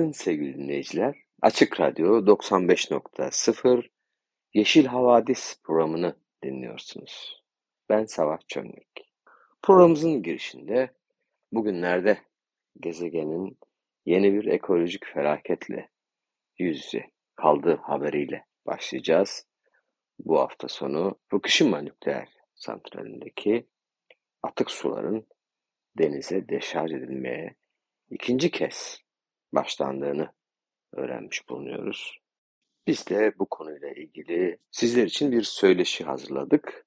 Günaydın sevgili dinleyiciler. Açık Radyo 95.0 Yeşil Havadis programını dinliyorsunuz. Ben Savaş Çönlük. Programımızın girişinde bugünlerde gezegenin yeni bir ekolojik felaketle yüz yüze kaldığı haberiyle başlayacağız. Bu hafta sonu Fukushima nükleer santralindeki atık suların denize deşarj edilmeye ikinci kez başlandığını öğrenmiş bulunuyoruz. Biz de bu konuyla ilgili sizler için bir söyleşi hazırladık.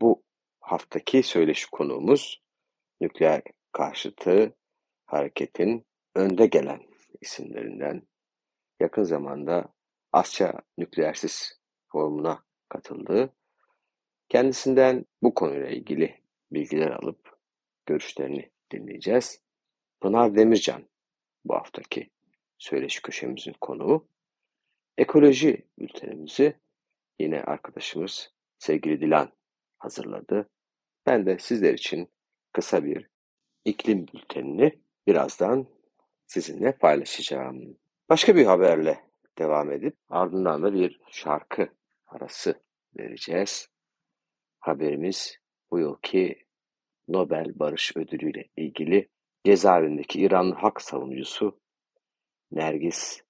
Bu haftaki söyleşi konuğumuz nükleer karşıtı hareketin önde gelen isimlerinden yakın zamanda Asya Nükleersiz Forumu'na katıldı. Kendisinden bu konuyla ilgili bilgiler alıp görüşlerini dinleyeceğiz. Pınar Demircan bu haftaki söyleşi köşemizin konuğu. Ekoloji bültenimizi yine arkadaşımız sevgili Dilan hazırladı. Ben de sizler için kısa bir iklim bültenini birazdan sizinle paylaşacağım. Başka bir haberle devam edip ardından da bir şarkı arası vereceğiz. Haberimiz bu yılki Nobel Barış Ödülü ile ilgili cezaevindeki İranlı hak savunucusu Nergis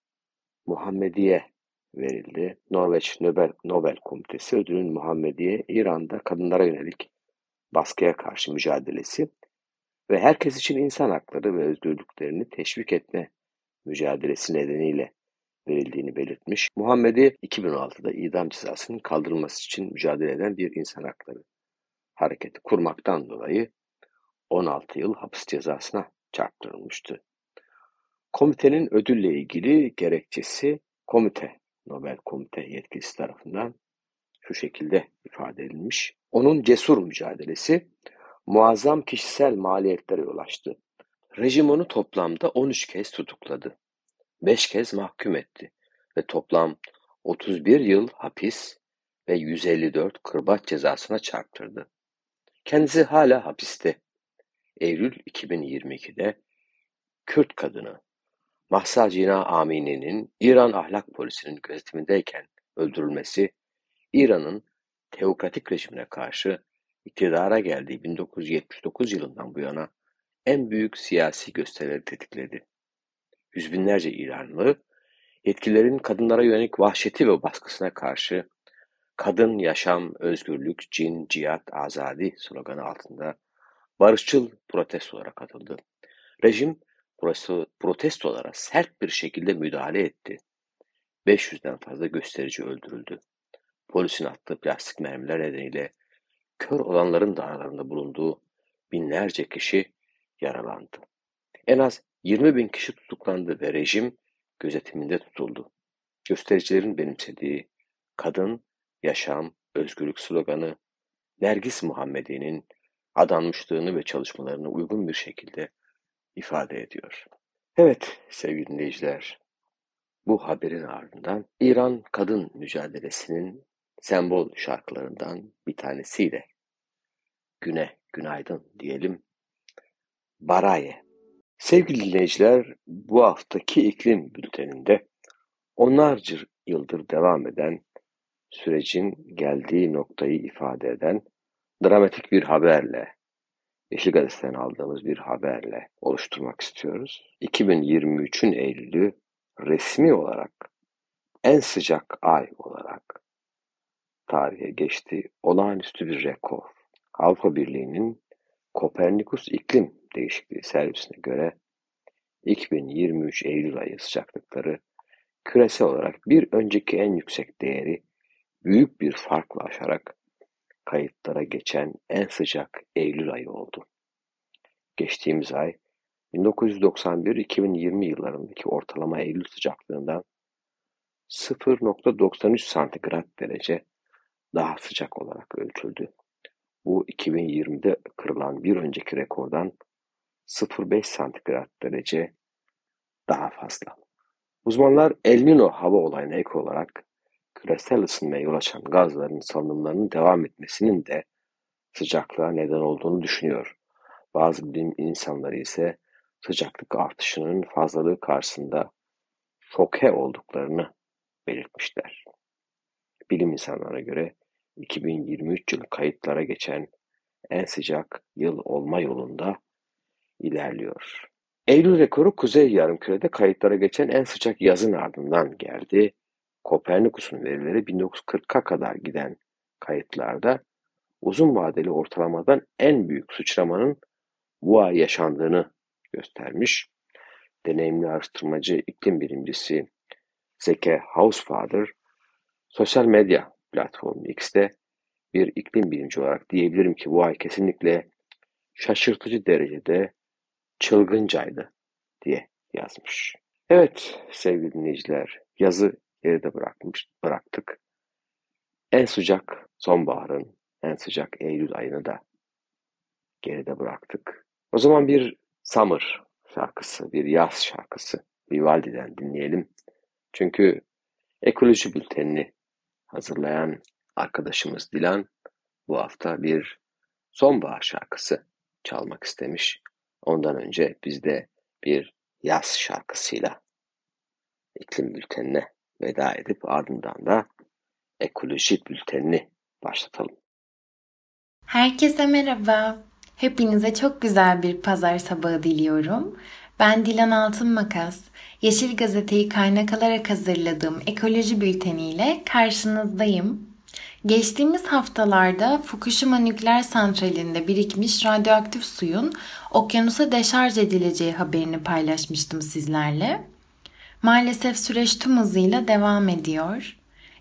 Muhammediye verildi. Norveç Nobel, Nobel Komitesi ödülün Muhammediye İran'da kadınlara yönelik baskıya karşı mücadelesi ve herkes için insan hakları ve özgürlüklerini teşvik etme mücadelesi nedeniyle verildiğini belirtmiş. Muhammedi 2016'da idam cezasının kaldırılması için mücadele eden bir insan hakları hareketi kurmaktan dolayı 16 yıl hapis cezasına çarptırılmıştı. Komitenin ödülle ilgili gerekçesi komite, Nobel Komite yetkilisi tarafından şu şekilde ifade edilmiş. Onun cesur mücadelesi muazzam kişisel maliyetlere yol açtı. Rejim onu toplamda 13 kez tutukladı. 5 kez mahkum etti ve toplam 31 yıl hapis ve 154 kırbaç cezasına çarptırdı. Kendisi hala hapiste. Eylül 2022'de Kürt kadını Mahsa Cina Amini'nin İran ahlak polisinin gözetimindeyken öldürülmesi, İran'ın teokratik rejimine karşı iktidara geldiği 1979 yılından bu yana en büyük siyasi gösterileri tetikledi. Yüz binlerce İranlı, yetkililerin kadınlara yönelik vahşeti ve baskısına karşı kadın, yaşam, özgürlük, cin, cihat, azadi sloganı altında barışçıl protestolara katıldı. Rejim protestolara sert bir şekilde müdahale etti. 500'den fazla gösterici öldürüldü. Polisin attığı plastik mermiler nedeniyle kör olanların da aralarında bulunduğu binlerce kişi yaralandı. En az 20 bin kişi tutuklandı ve rejim gözetiminde tutuldu. Göstericilerin benimsediği kadın, yaşam, özgürlük sloganı Nergis Muhammedi'nin adanmışlığını ve çalışmalarını uygun bir şekilde ifade ediyor. Evet sevgili dinleyiciler, bu haberin ardından İran kadın mücadelesinin sembol şarkılarından bir tanesiyle güne günaydın diyelim. Baraye. Sevgili dinleyiciler, bu haftaki iklim bülteninde onlarca yıldır devam eden sürecin geldiği noktayı ifade eden dramatik bir haberle Yeşil Gazete'den aldığımız bir haberle oluşturmak istiyoruz. 2023'ün Eylül'ü resmi olarak en sıcak ay olarak tarihe geçti. Olağanüstü bir rekor. Avrupa Birliği'nin Kopernikus İklim Değişikliği Servisine göre 2023 Eylül ayı sıcaklıkları küresel olarak bir önceki en yüksek değeri büyük bir farkla aşarak kayıtlara geçen en sıcak Eylül ayı oldu. geçtiğimiz ay 1991-2020 yıllarındaki ortalama Eylül sıcaklığından 0.93 santigrat derece daha sıcak olarak ölçüldü. Bu 2020'de kırılan bir önceki rekordan 0.5 santigrat derece daha fazla. Uzmanlar El Nino hava olayına ek olarak küresel ısınmaya yol açan gazların salınımlarının devam etmesinin de sıcaklığa neden olduğunu düşünüyor. Bazı bilim insanları ise sıcaklık artışının fazlalığı karşısında şoke olduklarını belirtmişler. Bilim insanlarına göre 2023 yılı kayıtlara geçen en sıcak yıl olma yolunda ilerliyor. Eylül rekoru Kuzey Yarımküre'de kayıtlara geçen en sıcak yazın ardından geldi. Kopernikus'un verileri 1940'a kadar giden kayıtlarda uzun vadeli ortalamadan en büyük sıçramanın bu ay yaşandığını göstermiş. Deneyimli araştırmacı iklim bilimcisi Zeke Housefather sosyal medya platformu X'te bir iklim bilimci olarak diyebilirim ki bu ay kesinlikle şaşırtıcı derecede çılgıncaydı diye yazmış. Evet sevgili dinleyiciler yazı geride bırakmış, bıraktık. En sıcak sonbaharın, en sıcak Eylül ayını da geride bıraktık. O zaman bir summer şarkısı, bir yaz şarkısı Vivaldi'den dinleyelim. Çünkü ekoloji bültenini hazırlayan arkadaşımız Dilan bu hafta bir sonbahar şarkısı çalmak istemiş. Ondan önce biz de bir yaz şarkısıyla iklim bültenine veda edip ardından da ekoloji bültenini başlatalım. Herkese merhaba. Hepinize çok güzel bir pazar sabahı diliyorum. Ben Dilan Altın Makas. Yeşil Gazete'yi kaynak alarak hazırladığım ekoloji bülteniyle karşınızdayım. Geçtiğimiz haftalarda Fukushima nükleer santralinde birikmiş radyoaktif suyun okyanusa deşarj edileceği haberini paylaşmıştım sizlerle. Maalesef süreç tüm hızıyla devam ediyor.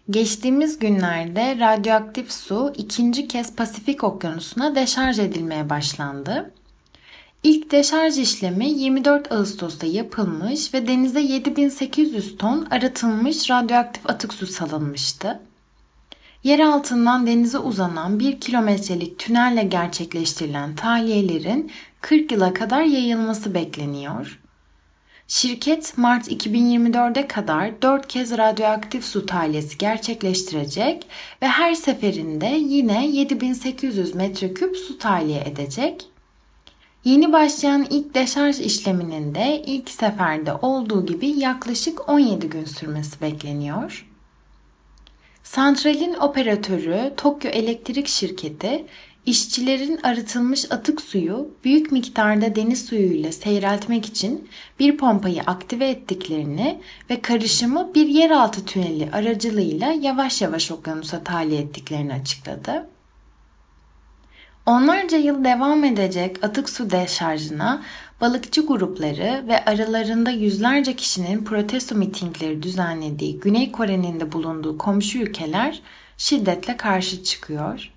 Geçtiğimiz günlerde radyoaktif su ikinci kez Pasifik Okyanusu'na deşarj edilmeye başlandı. İlk deşarj işlemi 24 Ağustos'ta yapılmış ve denize 7800 ton arıtılmış radyoaktif atık su salınmıştı. Yer altından denize uzanan 1 kilometrelik tünelle gerçekleştirilen tahliyelerin 40 yıla kadar yayılması bekleniyor. Şirket Mart 2024'e kadar 4 kez radyoaktif su tahliyesi gerçekleştirecek ve her seferinde yine 7800 metreküp su tahliye edecek. Yeni başlayan ilk deşarj işleminin de ilk seferde olduğu gibi yaklaşık 17 gün sürmesi bekleniyor. Santralin operatörü Tokyo Elektrik Şirketi İşçilerin arıtılmış atık suyu büyük miktarda deniz suyuyla seyreltmek için bir pompayı aktive ettiklerini ve karışımı bir yeraltı tüneli aracılığıyla yavaş yavaş okyanusa tahliye ettiklerini açıkladı. Onlarca yıl devam edecek atık su deşarjına balıkçı grupları ve aralarında yüzlerce kişinin protesto mitingleri düzenlediği Güney Kore'nin de bulunduğu komşu ülkeler şiddetle karşı çıkıyor.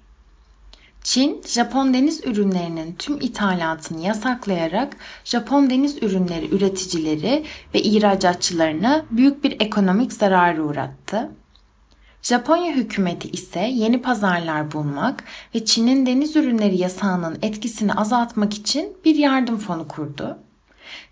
Çin, Japon deniz ürünlerinin tüm ithalatını yasaklayarak Japon deniz ürünleri üreticileri ve ihracatçılarını büyük bir ekonomik zarara uğrattı. Japonya hükümeti ise yeni pazarlar bulmak ve Çin'in deniz ürünleri yasağının etkisini azaltmak için bir yardım fonu kurdu.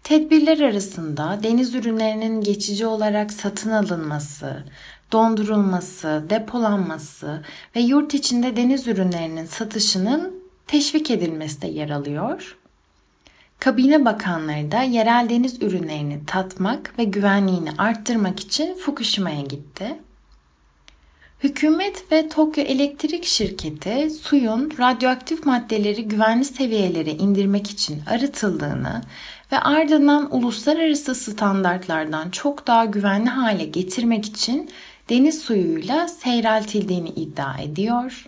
Tedbirler arasında deniz ürünlerinin geçici olarak satın alınması, dondurulması, depolanması ve yurt içinde deniz ürünlerinin satışının teşvik edilmesi de yer alıyor. Kabine bakanları da yerel deniz ürünlerini tatmak ve güvenliğini arttırmak için Fukushima'ya gitti. Hükümet ve Tokyo Elektrik Şirketi suyun radyoaktif maddeleri güvenli seviyelere indirmek için arıtıldığını ve ardından uluslararası standartlardan çok daha güvenli hale getirmek için deniz suyuyla seyreltildiğini iddia ediyor.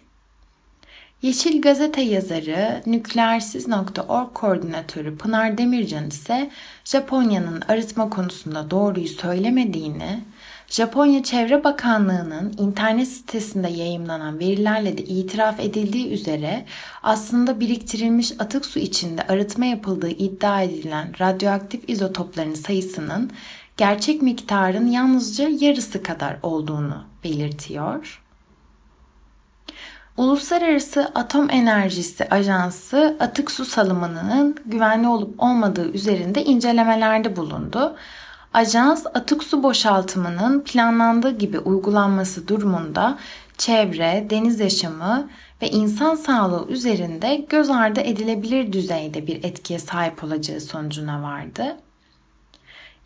Yeşil Gazete yazarı, nükleersiz.org koordinatörü Pınar Demircan ise Japonya'nın arıtma konusunda doğruyu söylemediğini, Japonya Çevre Bakanlığı'nın internet sitesinde yayımlanan verilerle de itiraf edildiği üzere aslında biriktirilmiş atık su içinde arıtma yapıldığı iddia edilen radyoaktif izotopların sayısının gerçek miktarın yalnızca yarısı kadar olduğunu belirtiyor. Uluslararası Atom Enerjisi Ajansı atık su salımının güvenli olup olmadığı üzerinde incelemelerde bulundu. Ajans atık su boşaltımının planlandığı gibi uygulanması durumunda çevre, deniz yaşamı ve insan sağlığı üzerinde göz ardı edilebilir düzeyde bir etkiye sahip olacağı sonucuna vardı.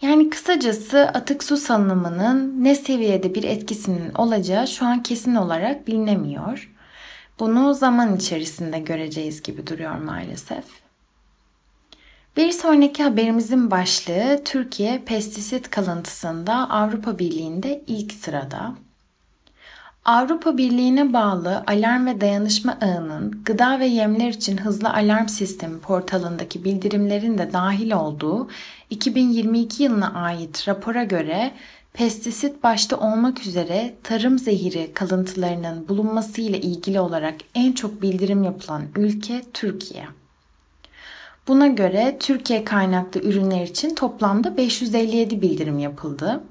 Yani kısacası atık su salınımının ne seviyede bir etkisinin olacağı şu an kesin olarak bilinemiyor. Bunu zaman içerisinde göreceğiz gibi duruyor maalesef. Bir sonraki haberimizin başlığı Türkiye pestisit kalıntısında Avrupa Birliği'nde ilk sırada. Avrupa Birliği'ne bağlı alarm ve dayanışma ağının gıda ve yemler için hızlı alarm sistemi portalındaki bildirimlerin de dahil olduğu 2022 yılına ait rapora göre pestisit başta olmak üzere tarım zehiri kalıntılarının bulunması ile ilgili olarak en çok bildirim yapılan ülke Türkiye. Buna göre Türkiye kaynaklı ürünler için toplamda 557 bildirim yapıldı.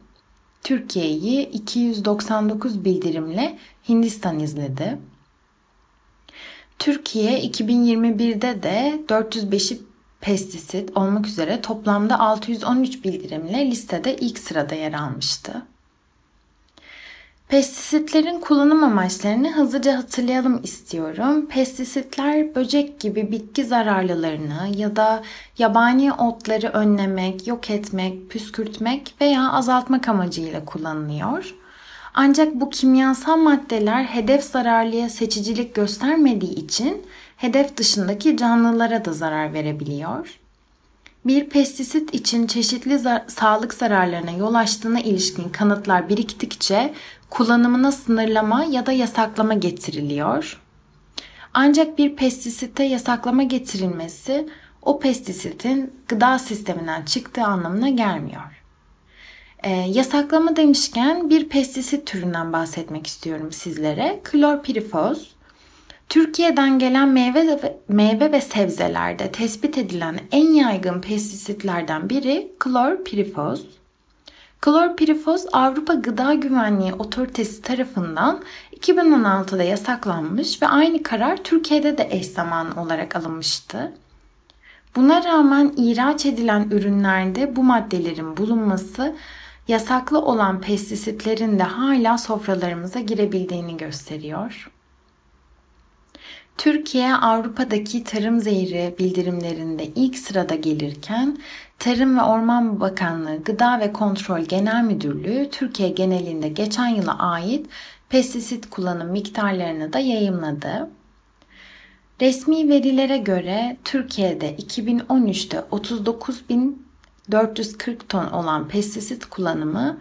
Türkiye'yi 299 bildirimle Hindistan izledi. Türkiye 2021'de de 405'i pestisit olmak üzere toplamda 613 bildirimle listede ilk sırada yer almıştı. Pestisitlerin kullanım amaçlarını hızlıca hatırlayalım istiyorum. Pestisitler böcek gibi bitki zararlılarını ya da yabani otları önlemek, yok etmek, püskürtmek veya azaltmak amacıyla kullanılıyor. Ancak bu kimyasal maddeler hedef zararlıya seçicilik göstermediği için hedef dışındaki canlılara da zarar verebiliyor. Bir pestisit için çeşitli zar- sağlık zararlarına yol açtığına ilişkin kanıtlar biriktikçe kullanımına sınırlama ya da yasaklama getiriliyor. Ancak bir pestisite yasaklama getirilmesi o pestisitin gıda sisteminden çıktığı anlamına gelmiyor. E, yasaklama demişken bir pestisit türünden bahsetmek istiyorum sizlere. Klorpirifoz. Türkiye'den gelen meyve ve, meyve ve sebzelerde tespit edilen en yaygın pestisitlerden biri klorpirifoz. Klorpirifoz Avrupa Gıda Güvenliği Otoritesi tarafından 2016'da yasaklanmış ve aynı karar Türkiye'de de eş zamanlı olarak alınmıştı. Buna rağmen ihraç edilen ürünlerde bu maddelerin bulunması yasaklı olan pestisitlerin de hala sofralarımıza girebildiğini gösteriyor. Türkiye Avrupa'daki tarım zehri bildirimlerinde ilk sırada gelirken Tarım ve Orman Bakanlığı Gıda ve Kontrol Genel Müdürlüğü Türkiye genelinde geçen yıla ait pestisit kullanım miktarlarını da yayımladı. Resmi verilere göre Türkiye'de 2013'te 39.440 ton olan pestisit kullanımı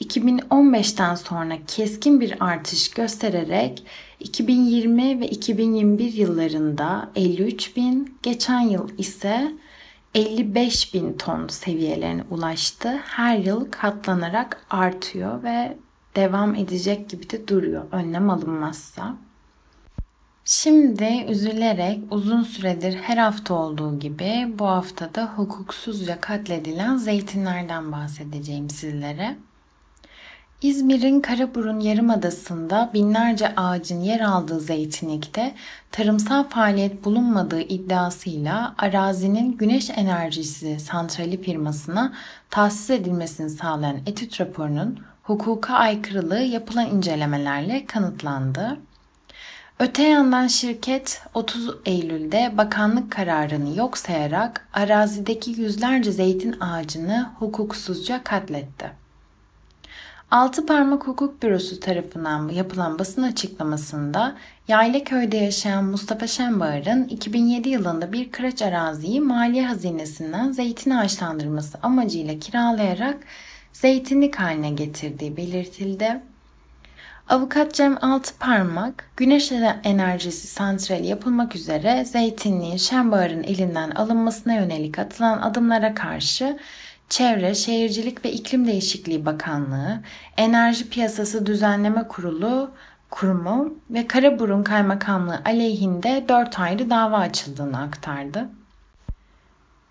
2015'ten sonra keskin bir artış göstererek 2020 ve 2021 yıllarında 53 bin, geçen yıl ise 55 bin ton seviyelerine ulaştı. Her yıl katlanarak artıyor ve devam edecek gibi de duruyor önlem alınmazsa. Şimdi üzülerek uzun süredir her hafta olduğu gibi bu haftada hukuksuzca katledilen zeytinlerden bahsedeceğim sizlere. İzmir'in Karaburun Yarımadası'nda binlerce ağacın yer aldığı zeytinlikte tarımsal faaliyet bulunmadığı iddiasıyla arazinin güneş enerjisi santrali firmasına tahsis edilmesini sağlayan etüt raporunun hukuka aykırılığı yapılan incelemelerle kanıtlandı. Öte yandan şirket 30 Eylül'de bakanlık kararını yok sayarak arazideki yüzlerce zeytin ağacını hukuksuzca katletti. Altı Parmak Hukuk Bürosu tarafından yapılan basın açıklamasında Yaylaköy'de yaşayan Mustafa Şenbağır'ın 2007 yılında bir kıraç araziyi maliye hazinesinden zeytin ağaçlandırması amacıyla kiralayarak zeytinlik haline getirdiği belirtildi. Avukat Cem Altıparmak, güneş enerjisi santrali yapılmak üzere zeytinliğin Şenbahar'ın elinden alınmasına yönelik atılan adımlara karşı Çevre, Şehircilik ve İklim Değişikliği Bakanlığı, Enerji Piyasası Düzenleme Kurulu, Kurumu ve Karaburun Kaymakamlığı aleyhinde dört ayrı dava açıldığını aktardı.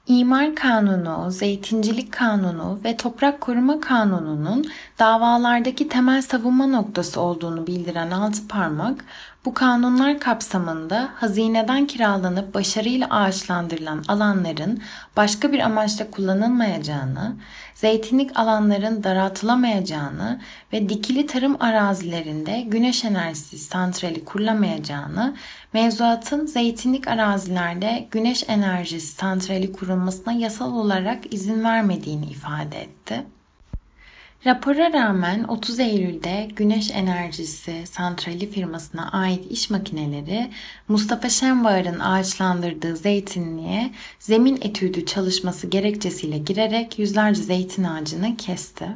İmar Kanunu, Zeytincilik Kanunu ve Toprak Koruma Kanunu'nun davalardaki temel savunma noktası olduğunu bildiren altı parmak, bu kanunlar kapsamında hazineden kiralanıp başarıyla ağaçlandırılan alanların başka bir amaçla kullanılmayacağını, zeytinlik alanların daraltılamayacağını ve dikili tarım arazilerinde güneş enerjisi santrali kurulamayacağını, mevzuatın zeytinlik arazilerde güneş enerjisi santrali kurulmasına yasal olarak izin vermediğini ifade etti. Rapora rağmen 30 Eylül'de Güneş Enerjisi Santrali firmasına ait iş makineleri Mustafa Şenvar'ın ağaçlandırdığı zeytinliğe zemin etüdü çalışması gerekçesiyle girerek yüzlerce zeytin ağacını kesti.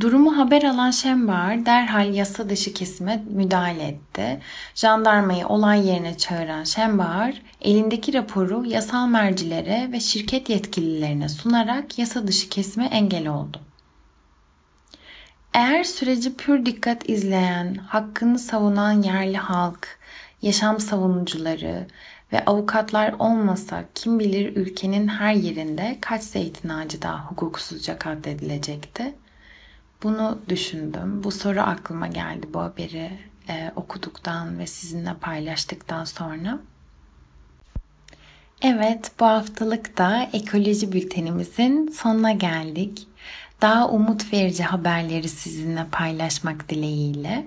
Durumu haber alan Şenbağır derhal yasa dışı kesime müdahale etti. Jandarmayı olay yerine çağıran Şenbağır elindeki raporu yasal mercilere ve şirket yetkililerine sunarak yasa dışı kesime engel oldu. Eğer süreci pür dikkat izleyen, hakkını savunan yerli halk, yaşam savunucuları ve avukatlar olmasa kim bilir ülkenin her yerinde kaç zeytin ağacı daha hukuksuzca katledilecekti? Bunu düşündüm. Bu soru aklıma geldi bu haberi e, okuduktan ve sizinle paylaştıktan sonra. Evet, bu haftalık da ekoloji bültenimizin sonuna geldik daha umut verici haberleri sizinle paylaşmak dileğiyle.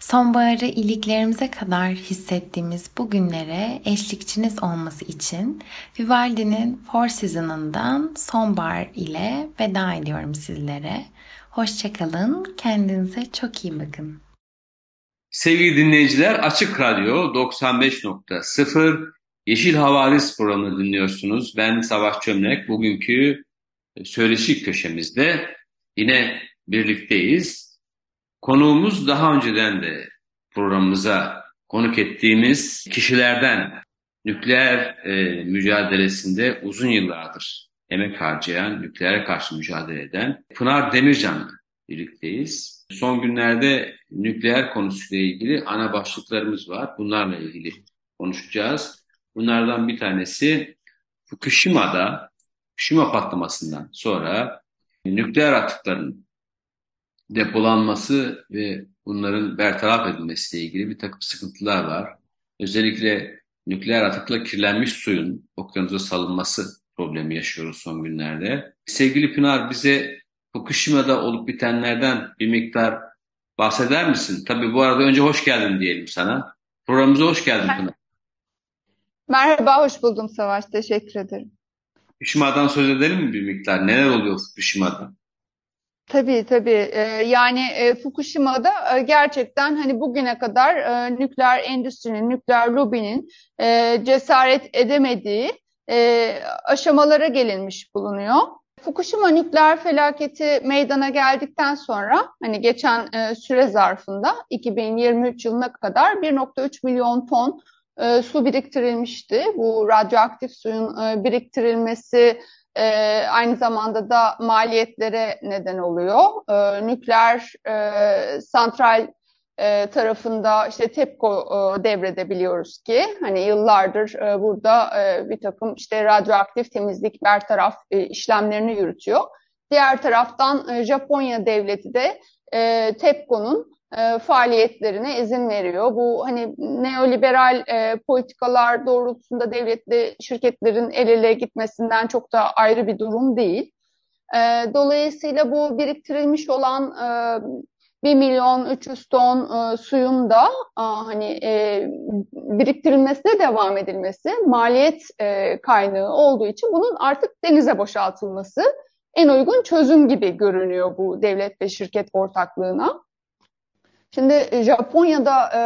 Sonbaharı iliklerimize kadar hissettiğimiz bu günlere eşlikçiniz olması için Vivaldi'nin Four Season'ından Sonbahar ile veda ediyorum sizlere. Hoşçakalın, kendinize çok iyi bakın. Sevgili dinleyiciler, Açık Radyo 95.0 Yeşil Havadis programını dinliyorsunuz. Ben Savaş Çömlek. Bugünkü söyleşi köşemizde yine birlikteyiz. Konuğumuz daha önceden de programımıza konuk ettiğimiz kişilerden nükleer e, mücadelesinde uzun yıllardır emek harcayan, nükleere karşı mücadele eden Pınar Demircan'la birlikteyiz. Son günlerde nükleer konusuyla ilgili ana başlıklarımız var. Bunlarla ilgili konuşacağız. Bunlardan bir tanesi Fukushima'da Fukushima patlamasından sonra nükleer atıkların depolanması ve bunların bertaraf edilmesiyle ilgili bir takım sıkıntılar var. Özellikle nükleer atıkla kirlenmiş suyun okyanusa salınması problemi yaşıyoruz son günlerde. Sevgili Pınar bize Fukushima'da olup bitenlerden bir miktar bahseder misin? Tabii bu arada önce hoş geldin diyelim sana. Programımıza hoş geldin Pınar. Merhaba, hoş buldum Savaş. Teşekkür ederim. Fukushima'dan söz edelim mi bir miktar? Neler oluyor Fukushima'da? Tabii tabii. Ee, yani e, Fukushima'da e, gerçekten hani bugüne kadar e, nükleer endüstrinin, nükleer lobinin cesaret edemediği aşamalara gelinmiş bulunuyor. Fukushima nükleer felaketi meydana geldikten sonra hani geçen süre zarfında 2023 yılına kadar 1.3 milyon ton e, su biriktirilmişti. Bu radyoaktif suyun e, biriktirilmesi e, aynı zamanda da maliyetlere neden oluyor. E, nükleer e, santral e, tarafında işte TEPCO e, devredebiliyoruz ki hani yıllardır e, burada e, bir takım işte radyoaktif temizlik bertaraf e, işlemlerini yürütüyor. Diğer taraftan e, Japonya devleti de e, TEPCO'nun e, faaliyetlerine izin veriyor. Bu hani neoliberal e, politikalar doğrultusunda devletli şirketlerin el ele gitmesinden çok da ayrı bir durum değil. E, dolayısıyla bu biriktirilmiş olan e, 1 milyon 300 ton e, suyun da e, hani e, biriktirilmesine devam edilmesi maliyet e, kaynağı olduğu için bunun artık denize boşaltılması en uygun çözüm gibi görünüyor bu devlet ve şirket ortaklığına. Şimdi e, Japonya'da e,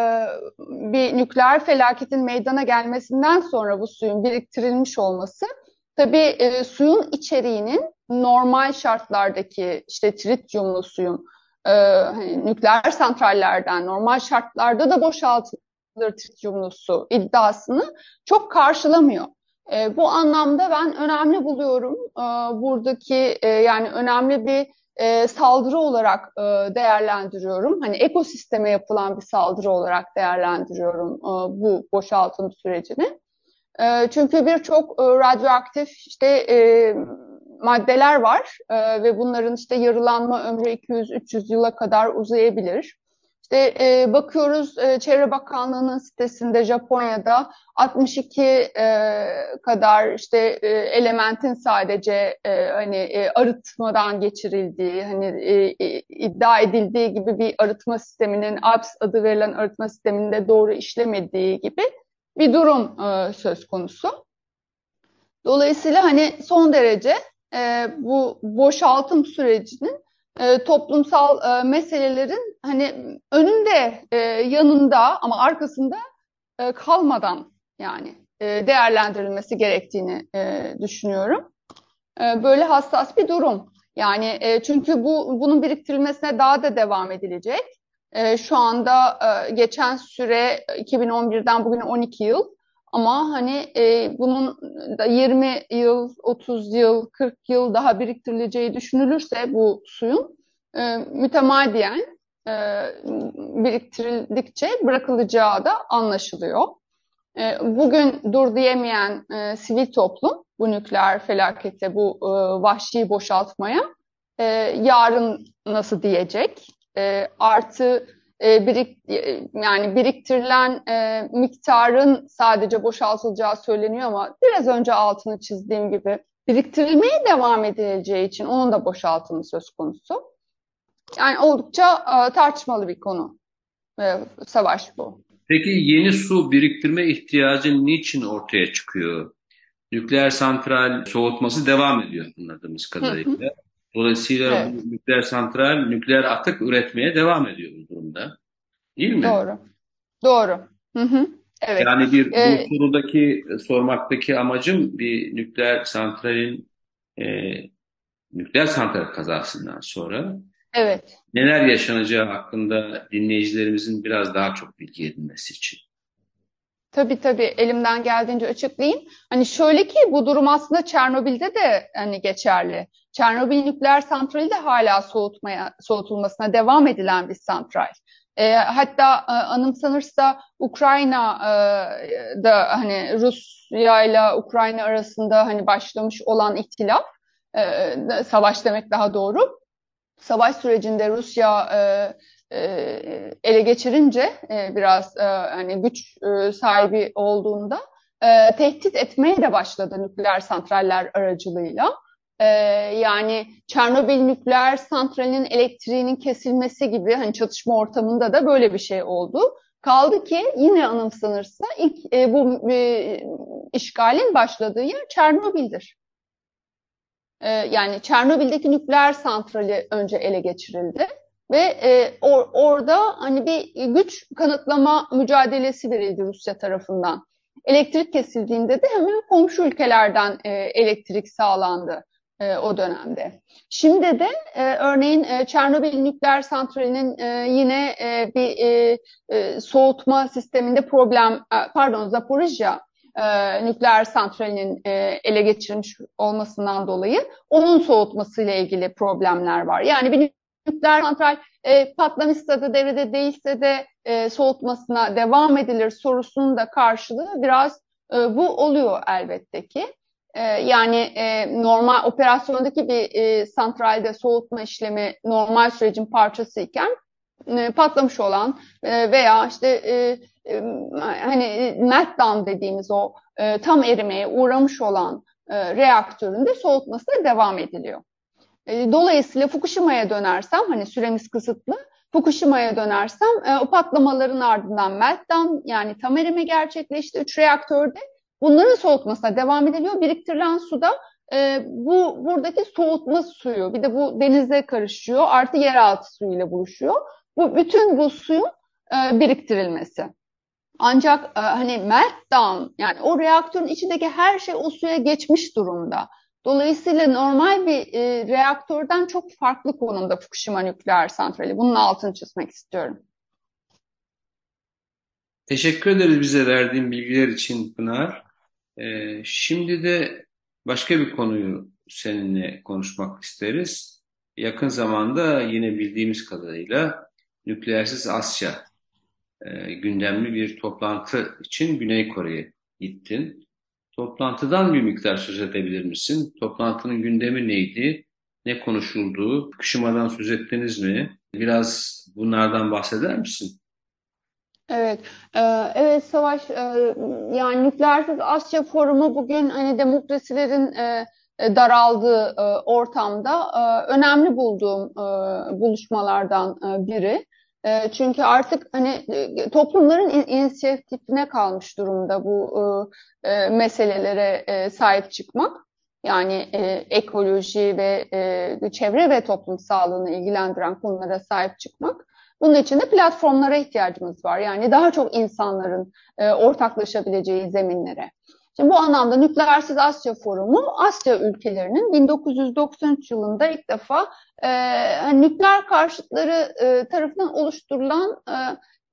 bir nükleer felaketin meydana gelmesinden sonra bu suyun biriktirilmiş olması tabii e, suyun içeriğinin normal şartlardaki işte trityumlu suyun e, hani nükleer santrallerden normal şartlarda da boşaltılır trityumlu su iddiasını çok karşılamıyor. E, bu anlamda ben önemli buluyorum e, buradaki e, yani önemli bir e, saldırı olarak e, değerlendiriyorum. Hani ekosisteme yapılan bir saldırı olarak değerlendiriyorum e, bu boşaltım sürecini. E, çünkü birçok e, radyoaktif işte e, maddeler var e, ve bunların işte yarılanma ömrü 200-300 yıla kadar uzayabilir. İşte e, bakıyoruz e, Çevre Bakanlığı'nın sitesinde Japonya'da 62 e, kadar işte e, elementin sadece e, hani e, arıtmadan geçirildiği, hani e, e, iddia edildiği gibi bir arıtma sisteminin ALPS adı verilen arıtma sisteminde doğru işlemediği gibi bir durum e, söz konusu. Dolayısıyla hani son derece e, bu boşaltım sürecinin e, toplumsal e, meselelerin hani önünde, e, yanında ama arkasında e, kalmadan yani e, değerlendirilmesi gerektiğini e, düşünüyorum. E, böyle hassas bir durum. Yani e, çünkü bu bunun biriktirilmesine daha da devam edilecek. E, şu anda e, geçen süre 2011'den bugüne 12 yıl. Ama hani e, bunun da 20 yıl, 30 yıl, 40 yıl daha biriktirileceği düşünülürse bu suyun e, mütemadiyen e, biriktirildikçe bırakılacağı da anlaşılıyor. E, bugün dur diyemeyen e, sivil toplum bu nükleer felakete, bu e, vahşi boşaltmaya e, yarın nasıl diyecek? E, artı e, birik, yani biriktirilen e, miktarın sadece boşaltılacağı söyleniyor ama biraz önce altını çizdiğim gibi biriktirilmeye devam edileceği için onun da boşaltımı söz konusu. Yani oldukça e, tartışmalı bir konu. E, savaş bu. Peki yeni su biriktirme ihtiyacı niçin ortaya çıkıyor? Nükleer santral soğutması devam ediyor anladığımız kadarıyla. Dolayısıyla evet. bu nükleer santral nükleer atık üretmeye devam ediyor bu durumda. Değil mi? Doğru. Doğru. Hı hı. Evet. Yani bir ee, bu sorudaki sormaktaki amacım bir nükleer santralin e, nükleer santral kazasından sonra evet. neler yaşanacağı hakkında dinleyicilerimizin biraz daha çok bilgi edinmesi için. Tabii tabii elimden geldiğince açıklayayım. Hani şöyle ki bu durum aslında Çernobil'de de hani geçerli. Çernobil nükleer santrali de hala soğutmaya soğutulmasına devam edilen bir santral. E, hatta e, anımsanırsa Ukrayna e, da hani Rusya ile Ukrayna arasında hani başlamış olan ihtilaf, e, savaş demek daha doğru. Savaş sürecinde Rusya e, ele geçirince e, biraz e, hani güç e, sahibi olduğunda e, tehdit etmeye de başladı nükleer santraller aracılığıyla. Yani Çernobil nükleer santralinin elektriğinin kesilmesi gibi hani çatışma ortamında da böyle bir şey oldu. Kaldı ki yine anımsanırsa ilk e, bu e, işgalin başladığı yer Çernobil'dir. E, yani Çernobil'deki nükleer santrali önce ele geçirildi ve e, or, orada hani bir güç kanıtlama mücadelesi verildi Rusya tarafından. Elektrik kesildiğinde de hemen komşu ülkelerden e, elektrik sağlandı e, o dönemde. Şimdi de e, örneğin e, Çernobil nükleer santralinin e, yine e, bir e, e, soğutma sisteminde problem, e, pardon Zaporijya e, nükleer santralinin e, ele geçirilmiş olmasından dolayı onun soğutmasıyla ilgili problemler var. Yani bir nükleer santral e, patlamışsa da devrede değilse de e, soğutmasına devam edilir sorusunun da karşılığı biraz e, bu oluyor elbette ki. Ee, yani e, normal operasyondaki bir e, santralde soğutma işlemi normal sürecin parçası iken e, patlamış olan veya işte hani meltdown dediğimiz o tam erimeye uğramış olan reaktörün de soğutmasına devam ediliyor. Dolayısıyla Fukushima'ya dönersem hani süremiz kısıtlı Fukushima'ya dönersem o patlamaların ardından meltdown yani tam erime gerçekleşti. Üç reaktörde Bunların soğutmasına devam ediliyor. Biriktirilen suda e, bu buradaki soğutma suyu bir de bu denize karışıyor. Artı yeraltı suyu ile buluşuyor. Bu bütün bu suyun e, biriktirilmesi. Ancak e, hani meltdown yani o reaktörün içindeki her şey o suya geçmiş durumda. Dolayısıyla normal bir e, reaktörden çok farklı konumda Fukushima nükleer santrali. Bunun altını çizmek istiyorum. Teşekkür ederiz bize verdiğin bilgiler için Pınar. Ee, şimdi de başka bir konuyu seninle konuşmak isteriz. Yakın zamanda yine bildiğimiz kadarıyla Nükleersiz Asya e, gündemli bir toplantı için Güney Kore'ye gittin. Toplantıdan bir miktar söz edebilir misin? Toplantının gündemi neydi? Ne konuşuldu? Fukushima'dan söz ettiniz mi? Biraz bunlardan bahseder misin? Evet, e, evet Savaş, e, yani Nükleersiz Asya Forumu bugün hani demokrasilerin e, daraldığı ortamda önemli bulduğum buluşmalardan biri. Çünkü artık hani toplumların inisiyatifine kalmış durumda bu meselelere sahip çıkmak. Yani ekoloji ve çevre ve toplum sağlığını ilgilendiren konulara sahip çıkmak. Bunun için de platformlara ihtiyacımız var. Yani daha çok insanların e, ortaklaşabileceği zeminlere. Şimdi bu anlamda Nükleersiz Asya Forumu Asya ülkelerinin 1993 yılında ilk defa e, hani nükleer karşıtları e, tarafından oluşturulan e,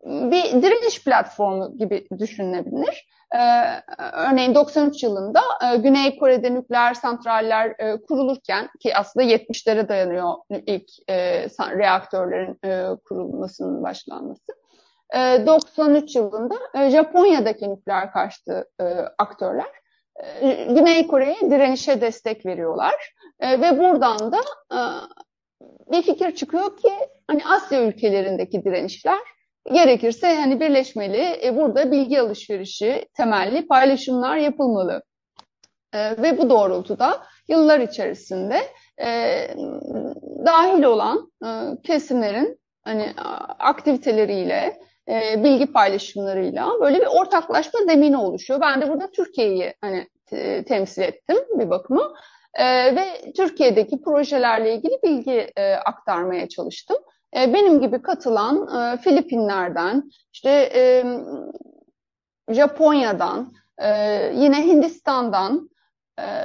bir direniş platformu gibi düşünülebilir. Ee, örneğin 93 yılında e, Güney Kore'de nükleer santraller e, kurulurken ki aslında 70'lere dayanıyor ilk e, reaktörlerin e, kurulmasının başlanması. E, 93 yılında e, Japonya'daki nükleer karşıtı e, aktörler e, Güney Kore'ye direnişe destek veriyorlar. Ve buradan da bir fikir çıkıyor ki hani Asya ülkelerindeki direnişler Gerekirse hani birleşmeli, burada bilgi alışverişi temelli paylaşımlar yapılmalı. Ve bu doğrultuda yıllar içerisinde dahil olan kesimlerin hani aktiviteleriyle, e, bilgi paylaşımlarıyla böyle bir ortaklaşma zemini oluşuyor. Ben de burada Türkiye'yi hani temsil ettim bir bakıma. E, ve Türkiye'deki projelerle ilgili bilgi e, aktarmaya çalıştım. E, benim gibi katılan e, Filipinler'den, işte e, Japonya'dan, yine Hindistan'dan,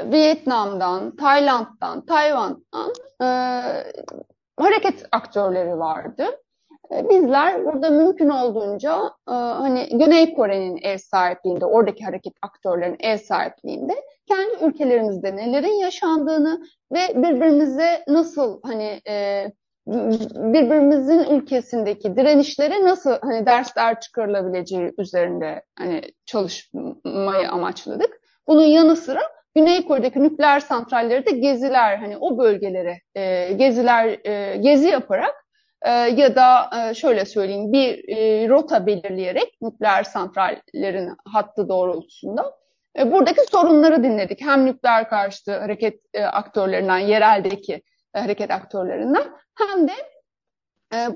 Vietnam'dan, Tayland'dan, Tayvan'dan hareket aktörleri vardı. Bizler burada mümkün olduğunca hani Güney Kore'nin ev sahipliğinde, oradaki hareket aktörlerin ev sahipliğinde kendi ülkelerimizde nelerin yaşandığını ve birbirimize nasıl hani birbirimizin ülkesindeki direnişlere nasıl hani dersler çıkarılabileceği üzerinde hani çalışmayı amaçladık. Bunun yanı sıra Güney Kore'deki nükleer santralleri de geziler hani o bölgelere e, geziler e, gezi yaparak e, ya da e, şöyle söyleyeyim bir e, rota belirleyerek nükleer santrallerin hattı doğrultusunda e, buradaki sorunları dinledik. Hem nükleer karşıtı hareket e, aktörlerinden, yereldeki hareket aktörlerinden hem de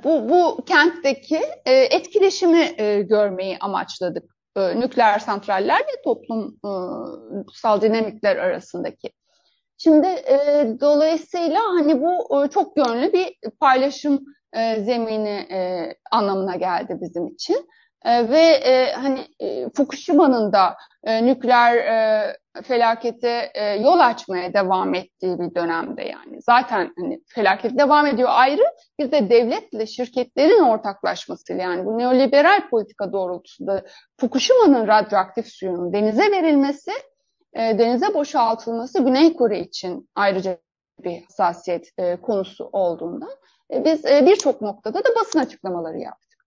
bu, bu kentteki etkileşimi görmeyi amaçladık. Nükleer santraller ve toplumsal dinamikler arasındaki. Şimdi dolayısıyla hani bu çok yönlü bir paylaşım e, zemini e, anlamına geldi bizim için. E, ve e, hani e, Fukushima'nın da e, nükleer e, felakete e, yol açmaya devam ettiği bir dönemde yani. Zaten hani felaket devam ediyor ayrı. Bir de devletle şirketlerin ortaklaşmasıyla yani bu neoliberal politika doğrultusunda Fukushima'nın radyoaktif suyunun denize verilmesi, e, denize boşaltılması Güney Kore için ayrıca bir hassasiyet e, konusu olduğundan biz e, birçok noktada da basın açıklamaları yaptık.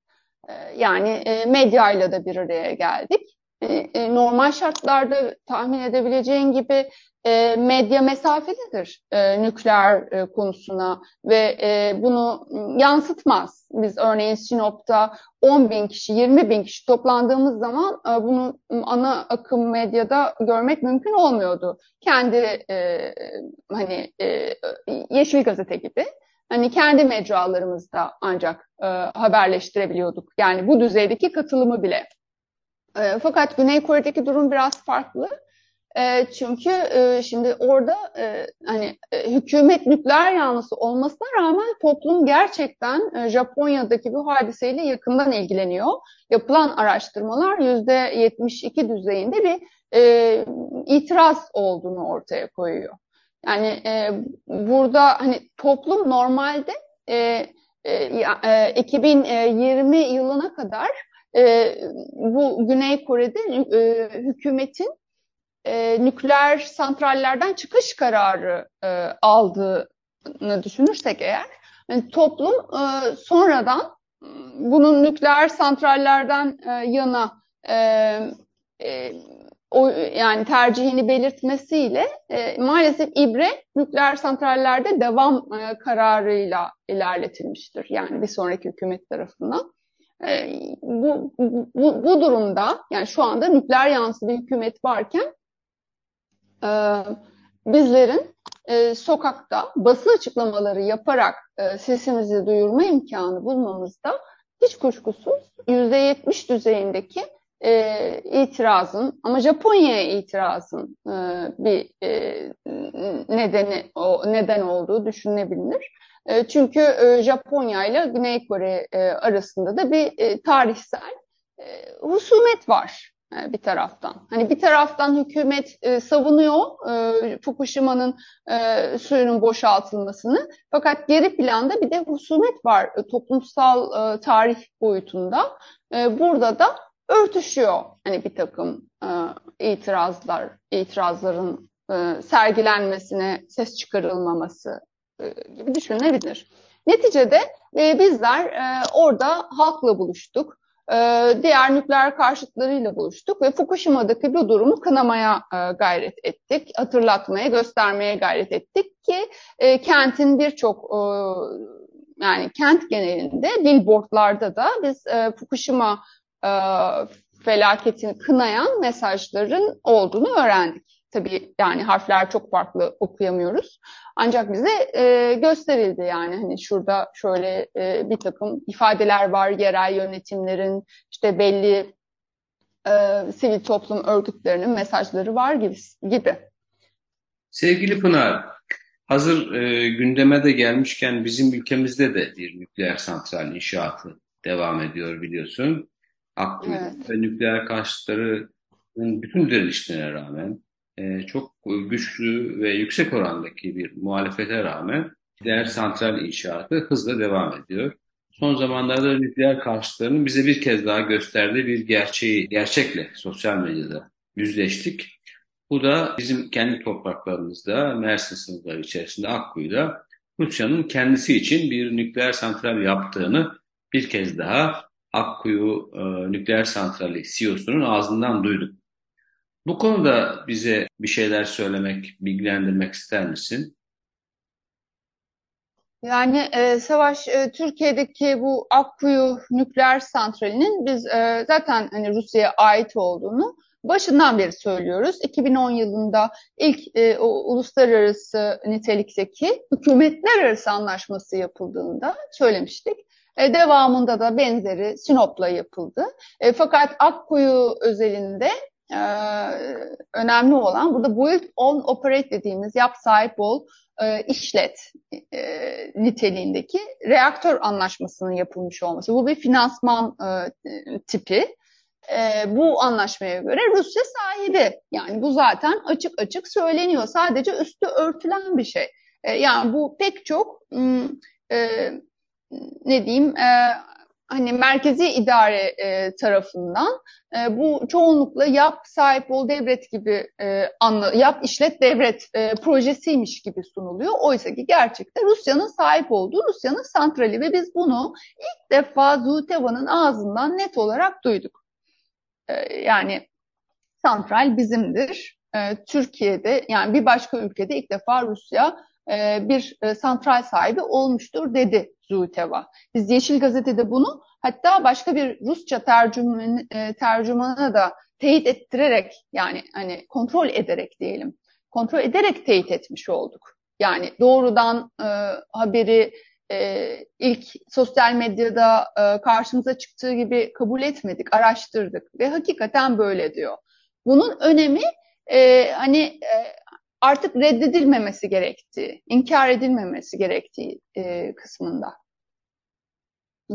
E, yani e, medyayla da bir araya geldik e, e, normal şartlarda tahmin edebileceğin gibi e, medya mesafelidir e, nükleer e, konusuna ve e, bunu yansıtmaz. Biz örneğin Sinop'ta 10 bin kişi, 20 bin kişi toplandığımız zaman e, bunu ana akım medyada görmek mümkün olmuyordu. Kendi e, hani e, Yeşil Gazete gibi hani kendi mecralarımızda ancak e, haberleştirebiliyorduk. Yani bu düzeydeki katılımı bile e, fakat Güney Kore'deki durum biraz farklı. E, çünkü e, şimdi orada e, hani e, hükümet nükleer yanlısı olmasına rağmen toplum gerçekten e, Japonya'daki bu hadiseyle yakından ilgileniyor. Yapılan araştırmalar yüzde 72 düzeyinde bir e, itiraz olduğunu ortaya koyuyor. Yani e, burada hani toplum normalde e, e, 2020 e, yılına kadar e, bu Güney Kore'de e, hükümetin e, nükleer santrallerden çıkış kararı e, aldığını düşünürsek eğer yani toplum e, sonradan bunun nükleer santrallerden e, yana e, e, o yani tercihini belirtmesiyle e, maalesef ibre nükleer santrallerde devam e, kararıyla ilerletilmiştir. Yani bir sonraki hükümet tarafından. E, bu, bu, bu durumda yani şu anda nükleer yansı bir hükümet varken e, bizlerin e, sokakta basın açıklamaları yaparak e, sesimizi duyurma imkanı bulmamızda hiç kuşkusuz %70 düzeyindeki e, itirazın ama Japonya'ya itirazın e, bir e, nedeni o neden olduğu düşünülebilir. E, çünkü e, Japonya ile Güney Kore e, arasında da bir e, tarihsel e, husumet var e, bir taraftan. Hani bir taraftan hükümet e, savunuyor e, Fukushima'nın e, suyunun boşaltılmasını. Fakat geri planda bir de husumet var e, toplumsal e, tarih boyutunda. E, burada da örtüşüyor hani bir takım e, itirazlar, itirazların e, sergilenmesine ses çıkarılmaması e, gibi düşünülebilir. Neticede e, bizler e, orada halkla buluştuk. E, diğer nükleer karşıtlarıyla buluştuk ve Fukushima'daki bu durumu kınamaya e, gayret ettik, hatırlatmaya, göstermeye gayret ettik ki e, kentin birçok e, yani kent genelinde billboardlarda da biz e, Fukushima e, felaketini kınayan mesajların olduğunu öğrendik. Tabii yani harfler çok farklı okuyamıyoruz. Ancak bize e, gösterildi yani hani şurada şöyle e, bir takım ifadeler var yerel yönetimlerin işte belli e, sivil toplum örgütlerinin mesajları var gibi. gibi. Sevgili Pınar, hazır e, gündeme de gelmişken bizim ülkemizde de bir nükleer santral inşaatı devam ediyor biliyorsun. Akkuyu evet. ve nükleer karşıtlarının bütün direnişlerine rağmen e, çok güçlü ve yüksek orandaki bir muhalefete rağmen nükleer santral inşaatı hızla devam ediyor. Son zamanlarda nükleer karşıtlarının bize bir kez daha gösterdiği bir gerçeği, gerçekle sosyal medyada yüzleştik. Bu da bizim kendi topraklarımızda, Mersin sınırları içerisinde Akkuyu'da Rusya'nın kendisi için bir nükleer santral yaptığını bir kez daha Akkuyu e, Nükleer Santrali CEO'sunun ağzından duyduk. Bu konuda bize bir şeyler söylemek, bilgilendirmek ister misin? Yani e, Savaş, e, Türkiye'deki bu Akkuyu nükleer santralinin biz e, zaten hani Rusya'ya ait olduğunu başından beri söylüyoruz. 2010 yılında ilk e, o uluslararası nitelikteki hükümetler arası anlaşması yapıldığında söylemiştik. E, devamında da benzeri Sinop'la yapıldı. E, fakat Akkuyu özelinde e, önemli olan burada build on operate dediğimiz yap sahip ol e, işlet e, niteliğindeki reaktör anlaşmasının yapılmış olması. Bu bir finansman e, tipi. E, bu anlaşmaya göre Rusya sahibi. Yani bu zaten açık açık söyleniyor. Sadece üstü örtülen bir şey. E, yani bu pek çok e, ne diyeyim e, hani merkezi idare e, tarafından e, bu çoğunlukla yap sahip ol devret gibi e, anla, yap işlet devret e, projesiymiş gibi sunuluyor. Oysa ki gerçekten Rusya'nın sahip olduğu Rusya'nın santrali ve biz bunu ilk defa Zuteva'nın ağzından net olarak duyduk. E, yani santral bizimdir. E, Türkiye'de yani bir başka ülkede ilk defa Rusya e, bir e, santral sahibi olmuştur dedi Zuteva. Biz Yeşil Gazete'de bunu hatta başka bir Rusça tercüman, e, da teyit ettirerek yani hani kontrol ederek diyelim. Kontrol ederek teyit etmiş olduk. Yani doğrudan e, haberi e, ilk sosyal medyada e, karşımıza çıktığı gibi kabul etmedik, araştırdık ve hakikaten böyle diyor. Bunun önemi e, hani e, artık reddedilmemesi gerektiği, inkar edilmemesi gerektiği e, kısmında.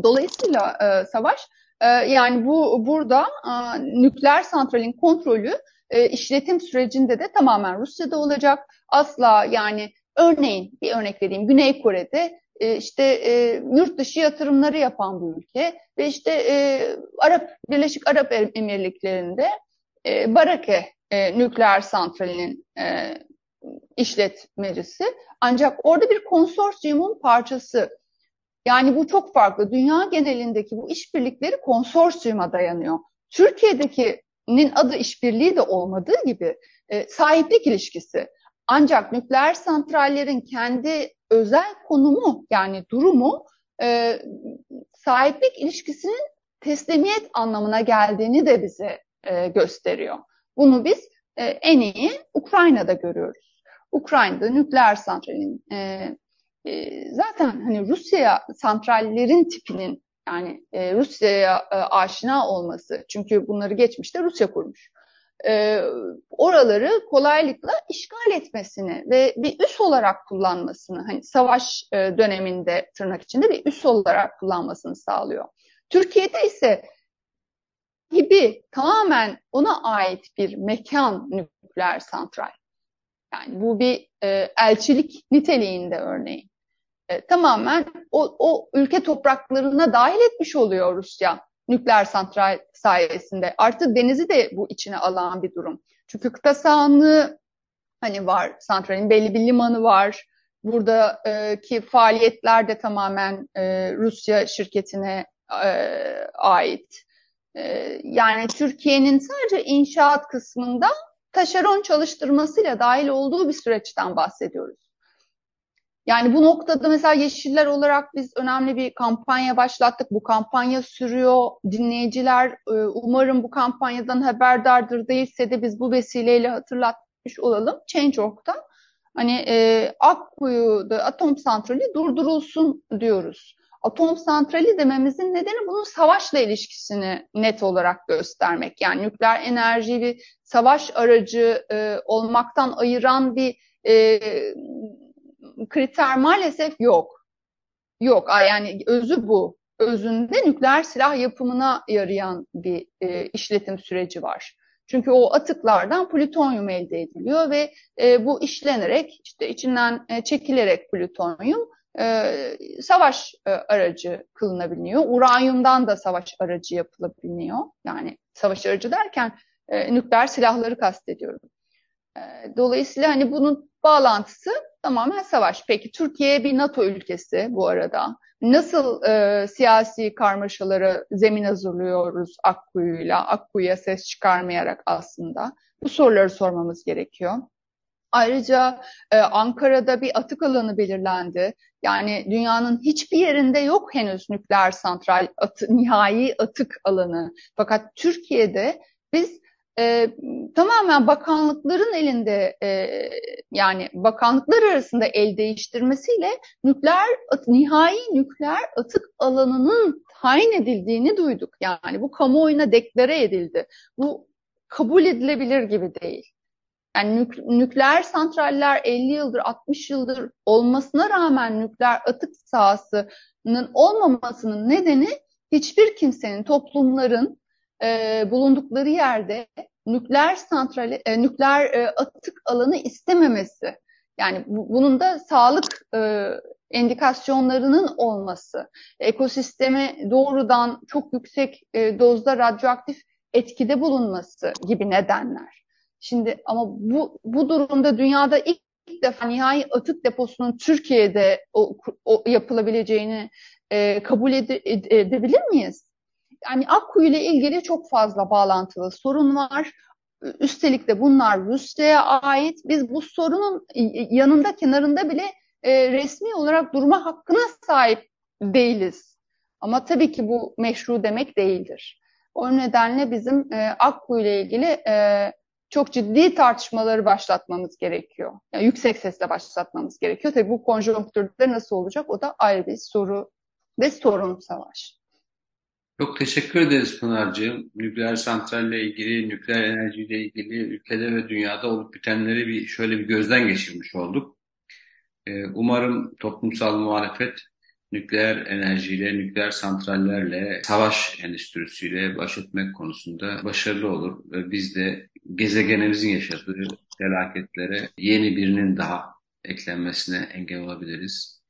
Dolayısıyla e, savaş e, yani bu burada e, nükleer santralin kontrolü e, işletim sürecinde de tamamen Rusya'da olacak. Asla yani örneğin bir örnek vereyim Güney Kore'de e, işte e, yurt dışı yatırımları yapan bir ülke ve işte e, Arap Birleşik Arap Emirlikleri'nde e, Barake e, nükleer santralinin e, işletmecisi. Ancak orada bir konsorsiyumun parçası. Yani bu çok farklı. Dünya genelindeki bu işbirlikleri konsorsiyuma dayanıyor. Türkiye'dekinin adı işbirliği de olmadığı gibi e, sahiplik ilişkisi. Ancak nükleer santrallerin kendi özel konumu yani durumu e, sahiplik ilişkisinin teslimiyet anlamına geldiğini de bize e, gösteriyor. Bunu biz e, en iyi Ukrayna'da görüyoruz. Ukrayna'da nükleer santralin e, e, zaten hani Rusya santrallerin tipinin yani e, Rusya'ya e, aşina olması çünkü bunları geçmişte Rusya kurmuş. E, oraları kolaylıkla işgal etmesini ve bir üs olarak kullanmasını hani savaş e, döneminde tırnak içinde bir üs olarak kullanmasını sağlıyor. Türkiye'de ise gibi tamamen ona ait bir mekan nükleer santral. Yani bu bir e, elçilik niteliğinde örneğin. E, tamamen o, o ülke topraklarına dahil etmiş oluyor Rusya nükleer santral sayesinde. Artık denizi de bu içine alan bir durum. Çünkü kıta sahanlığı hani var, santralin belli bir limanı var. Buradaki e, faaliyetler de tamamen e, Rusya şirketine e, ait. E, yani Türkiye'nin sadece inşaat kısmında taşeron çalıştırmasıyla dahil olduğu bir süreçten bahsediyoruz. Yani bu noktada mesela Yeşiller olarak biz önemli bir kampanya başlattık. Bu kampanya sürüyor. Dinleyiciler e, umarım bu kampanyadan haberdardır değilse de biz bu vesileyle hatırlatmış olalım. Change.org'da hani e, Akkuyu'da atom santrali durdurulsun diyoruz. Atom santrali dememizin nedeni bunun savaşla ilişkisini net olarak göstermek. Yani nükleer enerjiyi bir savaş aracı e, olmaktan ayıran bir e, kriter maalesef yok. Yok yani özü bu. Özünde nükleer silah yapımına yarayan bir e, işletim süreci var. Çünkü o atıklardan plütonyum elde ediliyor ve e, bu işlenerek işte içinden e, çekilerek plütonyum e, savaş e, aracı kılınabiliyor. Uranyumdan da savaş aracı yapılabiliyor. Yani savaş aracı derken e, nükleer silahları kastediyorum. E, dolayısıyla hani bunun bağlantısı tamamen savaş. Peki Türkiye bir NATO ülkesi bu arada. Nasıl e, siyasi karmaşalara zemin hazırlıyoruz Akkuyu'yla, Akkuyu'ya ses çıkarmayarak aslında? Bu soruları sormamız gerekiyor. Ayrıca e, Ankara'da bir atık alanı belirlendi. Yani dünyanın hiçbir yerinde yok henüz nükleer santral atı, nihai atık alanı. Fakat Türkiye'de biz e, tamamen bakanlıkların elinde e, yani bakanlıklar arasında el değiştirmesiyle nükleer nihai nükleer atık alanının tayin edildiğini duyduk. Yani bu kamuoyuna deklare edildi. Bu kabul edilebilir gibi değil. Yani nük nükleer santraller 50 yıldır, 60 yıldır olmasına rağmen nükleer atık sahasının olmamasının nedeni hiçbir kimsenin, toplumların e, bulundukları yerde nükleer santrali, e, nükleer e, atık alanı istememesi. Yani bu, bunun da sağlık e, endikasyonlarının olması, ekosisteme doğrudan çok yüksek e, dozda radyoaktif etkide bulunması gibi nedenler. Şimdi ama bu, bu durumda dünyada ilk, defa nihai atık deposunun Türkiye'de o, o yapılabileceğini e, kabul ede, ede, edebilir miyiz? Yani Akkuyu ile ilgili çok fazla bağlantılı sorun var. Üstelik de bunlar Rusya'ya ait. Biz bu sorunun yanında kenarında bile e, resmi olarak durma hakkına sahip değiliz. Ama tabii ki bu meşru demek değildir. O nedenle bizim e, Akkuyu ile ilgili e, çok ciddi tartışmaları başlatmamız gerekiyor. Yani yüksek sesle başlatmamız gerekiyor. Tabii bu konjonktürde nasıl olacak o da ayrı bir soru ve sorun savaş. Çok teşekkür ederiz Pınar'cığım. Nükleer santralle ilgili, nükleer enerjiyle ilgili ülkede ve dünyada olup bitenleri bir şöyle bir gözden geçirmiş olduk. Ee, umarım toplumsal muhalefet nükleer enerjiyle, nükleer santrallerle, savaş endüstrisiyle baş etmek konusunda başarılı olur. Ve biz de gezegenimizin yaşadığı felaketlere yeni birinin daha eklenmesine engel olabiliriz.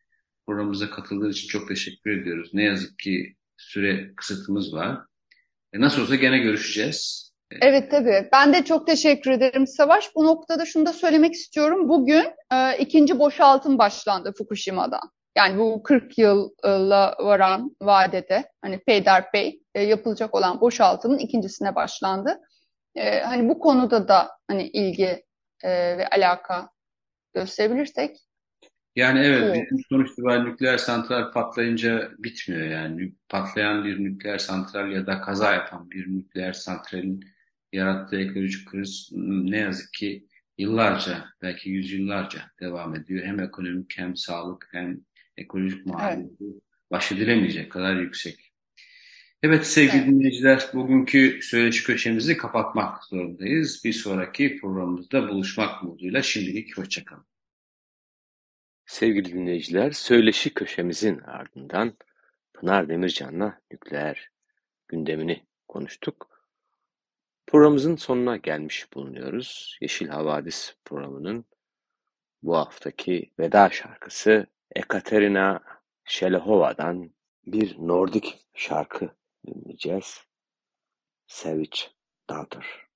Programımıza katıldığı için çok teşekkür ediyoruz. Ne yazık ki süre kısıtımız var. E nasıl olsa gene görüşeceğiz. Evet tabii. Ben de çok teşekkür ederim Savaş. Bu noktada şunu da söylemek istiyorum. Bugün e, ikinci boşaltım başlandı Fukushima'da. Yani bu 40 yılla varan vadede hani peyderpey e, yapılacak olan boşaltımın ikincisine başlandı. E, hani bu konuda da hani ilgi e, ve alaka gösterebilirsek. Yani evet, evet. sonuç itibariyle nükleer santral patlayınca bitmiyor yani. Patlayan bir nükleer santral ya da kaza yapan bir nükleer santralin yarattığı ekolojik kriz ne yazık ki yıllarca, belki yüzyıllarca devam ediyor. Hem ekonomik hem sağlık hem ekolojik maliyeti evet. baş edilemeyecek kadar yüksek. Evet sevgili evet. dinleyiciler, bugünkü söyleşi köşemizi kapatmak zorundayız. Bir sonraki programımızda buluşmak umuduyla şimdilik hoşçakalın. Sevgili dinleyiciler, söyleşi köşemizin ardından Pınar Demircan'la nükleer gündemini konuştuk. Programımızın sonuna gelmiş bulunuyoruz. Yeşil Havadis programının bu haftaki veda şarkısı Ekaterina Şelehova'dan bir Nordik şarkı dinleyeceğiz. Savage Daughter.